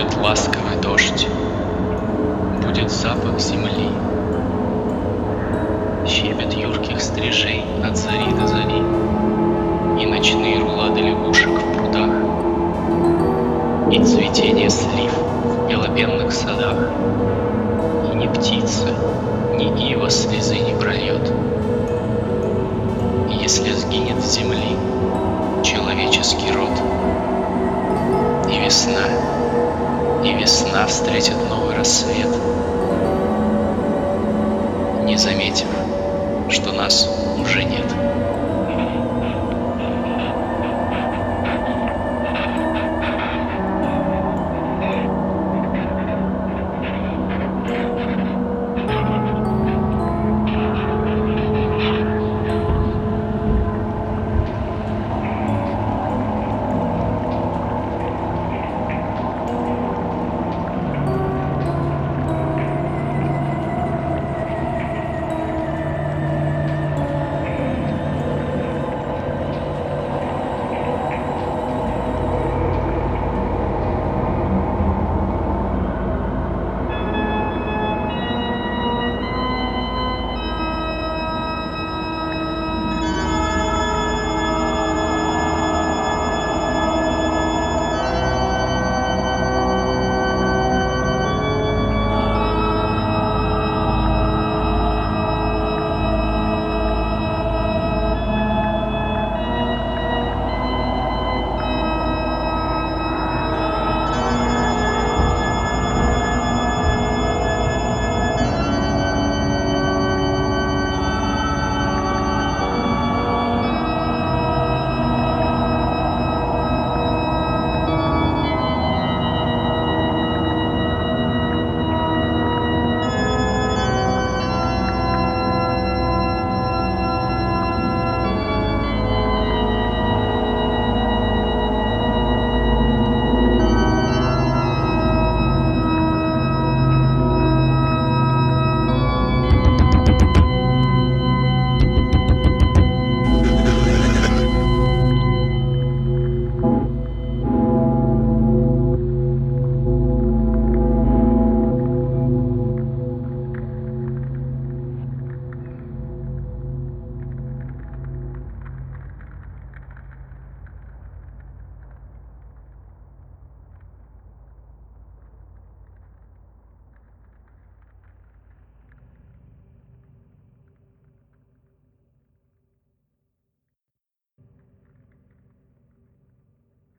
Будет ласковый дождь, будет запах земли, Щебет юрких стрижей от зари до зари. И ночные рулады лягушек в прудах. И цветение слив в белобенных садах. И ни птица, ни ива слезы не прольет если сгинет с земли человеческий род, весна, и весна встретит новый рассвет Не заметив, что нас уже нет.